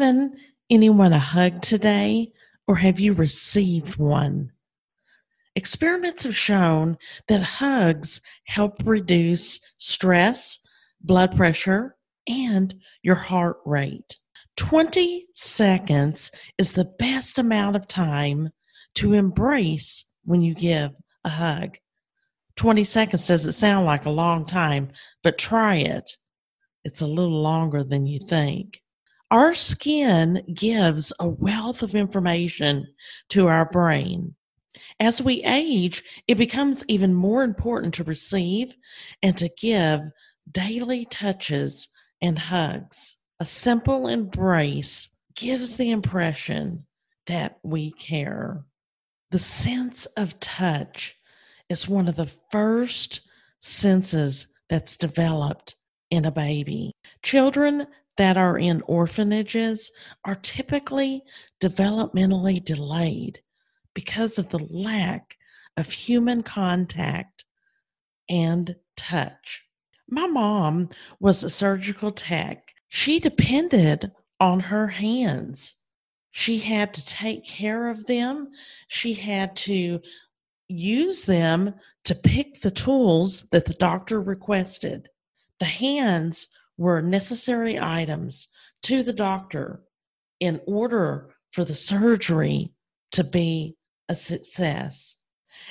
given anyone a hug today or have you received one? Experiments have shown that hugs help reduce stress, blood pressure, and your heart rate. 20 seconds is the best amount of time to embrace when you give a hug. 20 seconds doesn't sound like a long time, but try it. It's a little longer than you think. Our skin gives a wealth of information to our brain. As we age, it becomes even more important to receive and to give daily touches and hugs. A simple embrace gives the impression that we care. The sense of touch is one of the first senses that's developed in a baby. Children that are in orphanages are typically developmentally delayed because of the lack of human contact and touch. My mom was a surgical tech. She depended on her hands. She had to take care of them. She had to use them to pick the tools that the doctor requested. The hands were necessary items to the doctor in order for the surgery to be a success.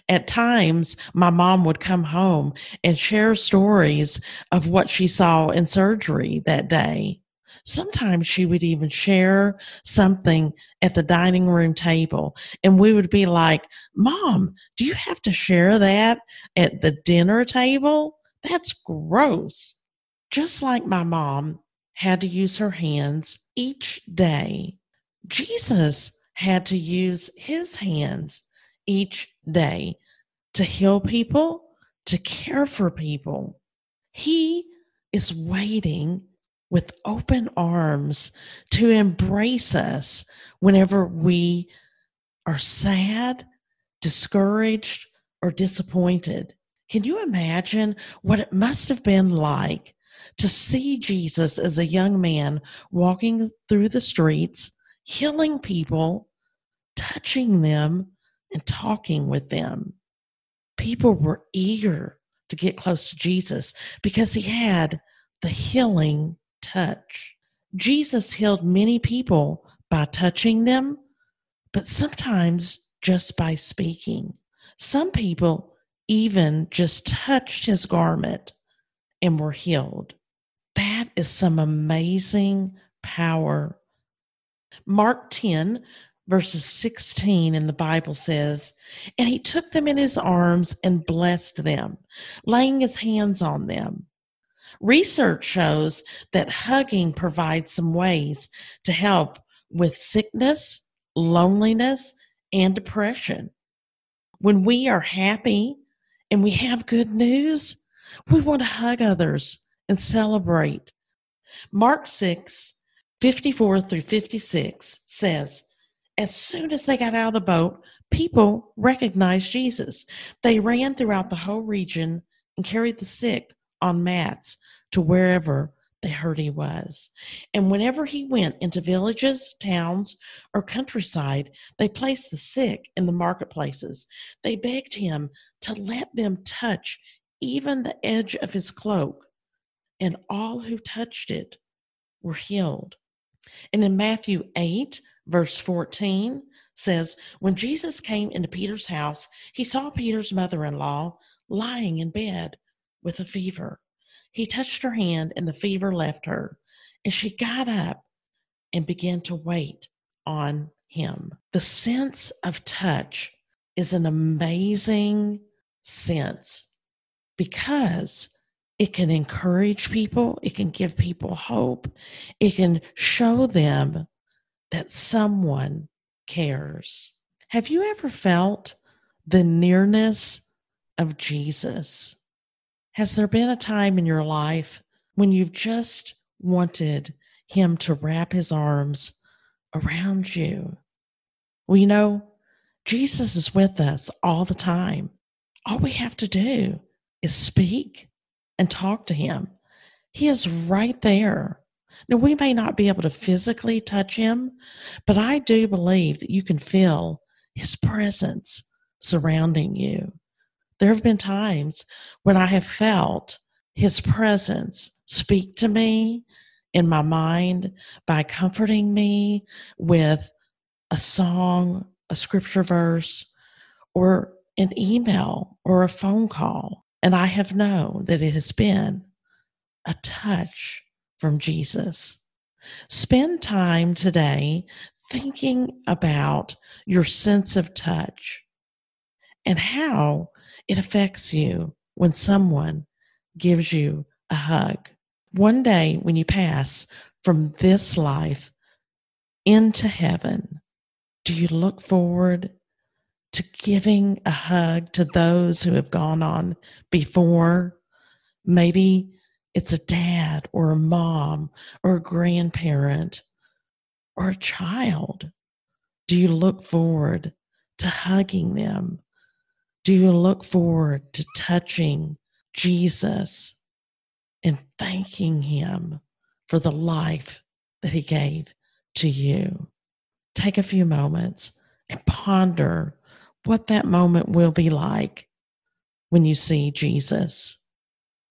At times, my mom would come home and share stories of what she saw in surgery that day. Sometimes she would even share something at the dining room table, and we would be like, Mom, do you have to share that at the dinner table? That's gross. Just like my mom had to use her hands each day, Jesus had to use his hands each day to heal people, to care for people. He is waiting with open arms to embrace us whenever we are sad, discouraged, or disappointed. Can you imagine what it must have been like to see Jesus as a young man walking through the streets, healing people, touching them, and talking with them? People were eager to get close to Jesus because he had the healing touch. Jesus healed many people by touching them, but sometimes just by speaking. Some people even just touched his garment and were healed. Is some amazing power. Mark 10, verses 16 in the Bible says, And he took them in his arms and blessed them, laying his hands on them. Research shows that hugging provides some ways to help with sickness, loneliness, and depression. When we are happy and we have good news, we want to hug others and celebrate. Mark 6, 54 through 56 says, As soon as they got out of the boat, people recognized Jesus. They ran throughout the whole region and carried the sick on mats to wherever they heard he was. And whenever he went into villages, towns, or countryside, they placed the sick in the marketplaces. They begged him to let them touch even the edge of his cloak, and all who touched it were healed. And in Matthew 8, verse 14, says, When Jesus came into Peter's house, he saw Peter's mother in law lying in bed with a fever. He touched her hand, and the fever left her, and she got up and began to wait on him. The sense of touch is an amazing sense because it can encourage people, it can give people hope, it can show them that someone cares. Have you ever felt the nearness of Jesus? Has there been a time in your life when you've just wanted him to wrap his arms around you? Well, you know, Jesus is with us all the time. All we have to do is speak and talk to him. He is right there Now, we may not be able to physically touch him, but I do believe that you can feel his presence surrounding you. There have been times when I have felt his presence speak to me in my mind by comforting me with a song, a scripture verse, or an email or a phone call. And I have known that it has been a touch from Jesus. Spend time today thinking about your sense of touch and how it affects you when someone gives you a hug. One day when you pass from this life into heaven, do you look forward to giving a hug to those who have gone on before? Maybe it's a dad or a mom or a grandparent or a child. Do you look forward to hugging them? Do you look forward to touching Jesus and thanking Him for the life that He gave to you? Take a few moments and ponder what that moment will be like when you see Jesus.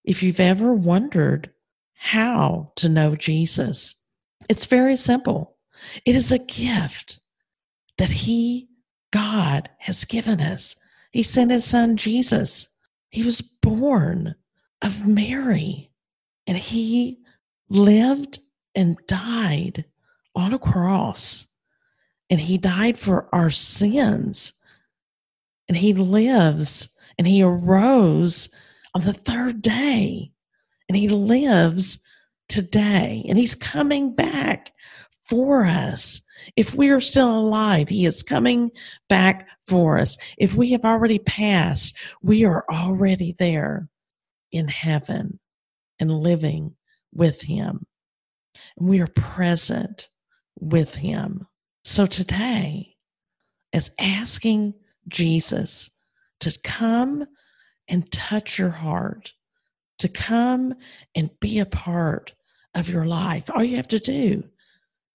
If you've ever wondered how to know Jesus, it's very simple. It is a gift that He, God, has given us. He sent His Son Jesus. He was born of Mary and He lived and died on a cross. And He died for our sins and he lives and he arose on the third day and he lives today and he's coming back for us. If we are still alive, he is coming back for us. If we have already passed, we are already there in heaven and living with him. And we are present with him. So today, as asking Jesus to come and touch your heart, to come and be a part of your life. All you have to do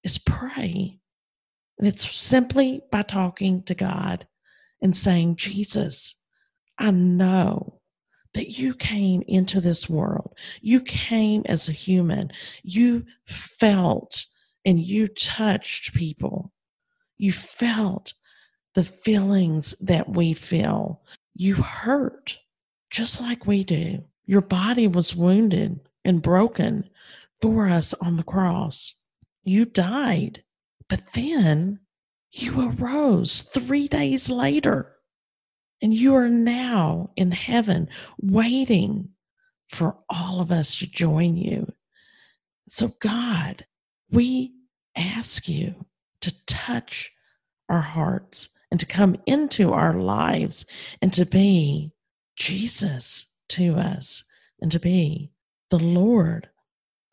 is pray. And it's simply by talking to God and saying, Jesus, I know that you came into this world. You came as a human. You felt and you touched people. You felt the feelings that we feel. You hurt just like we do. Your body was wounded and broken for us on the cross. You died, but then you arose three days later, and you are now in heaven waiting for all of us to join you. So, God, we ask you to touch our hearts and to come into our lives and to be Jesus to us and to be the Lord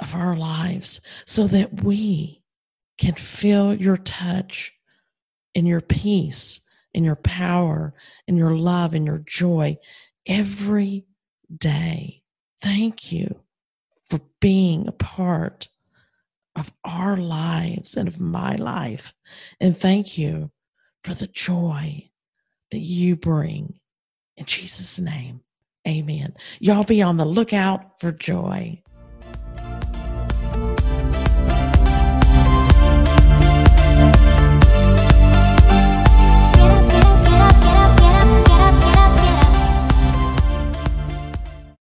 of our lives so that we can feel your touch and your peace and your power and your love and your joy every day. Thank you for being a part of our lives and of my life. And thank you for the joy that you bring. In Jesus' name, amen. Y'all be on the lookout for joy.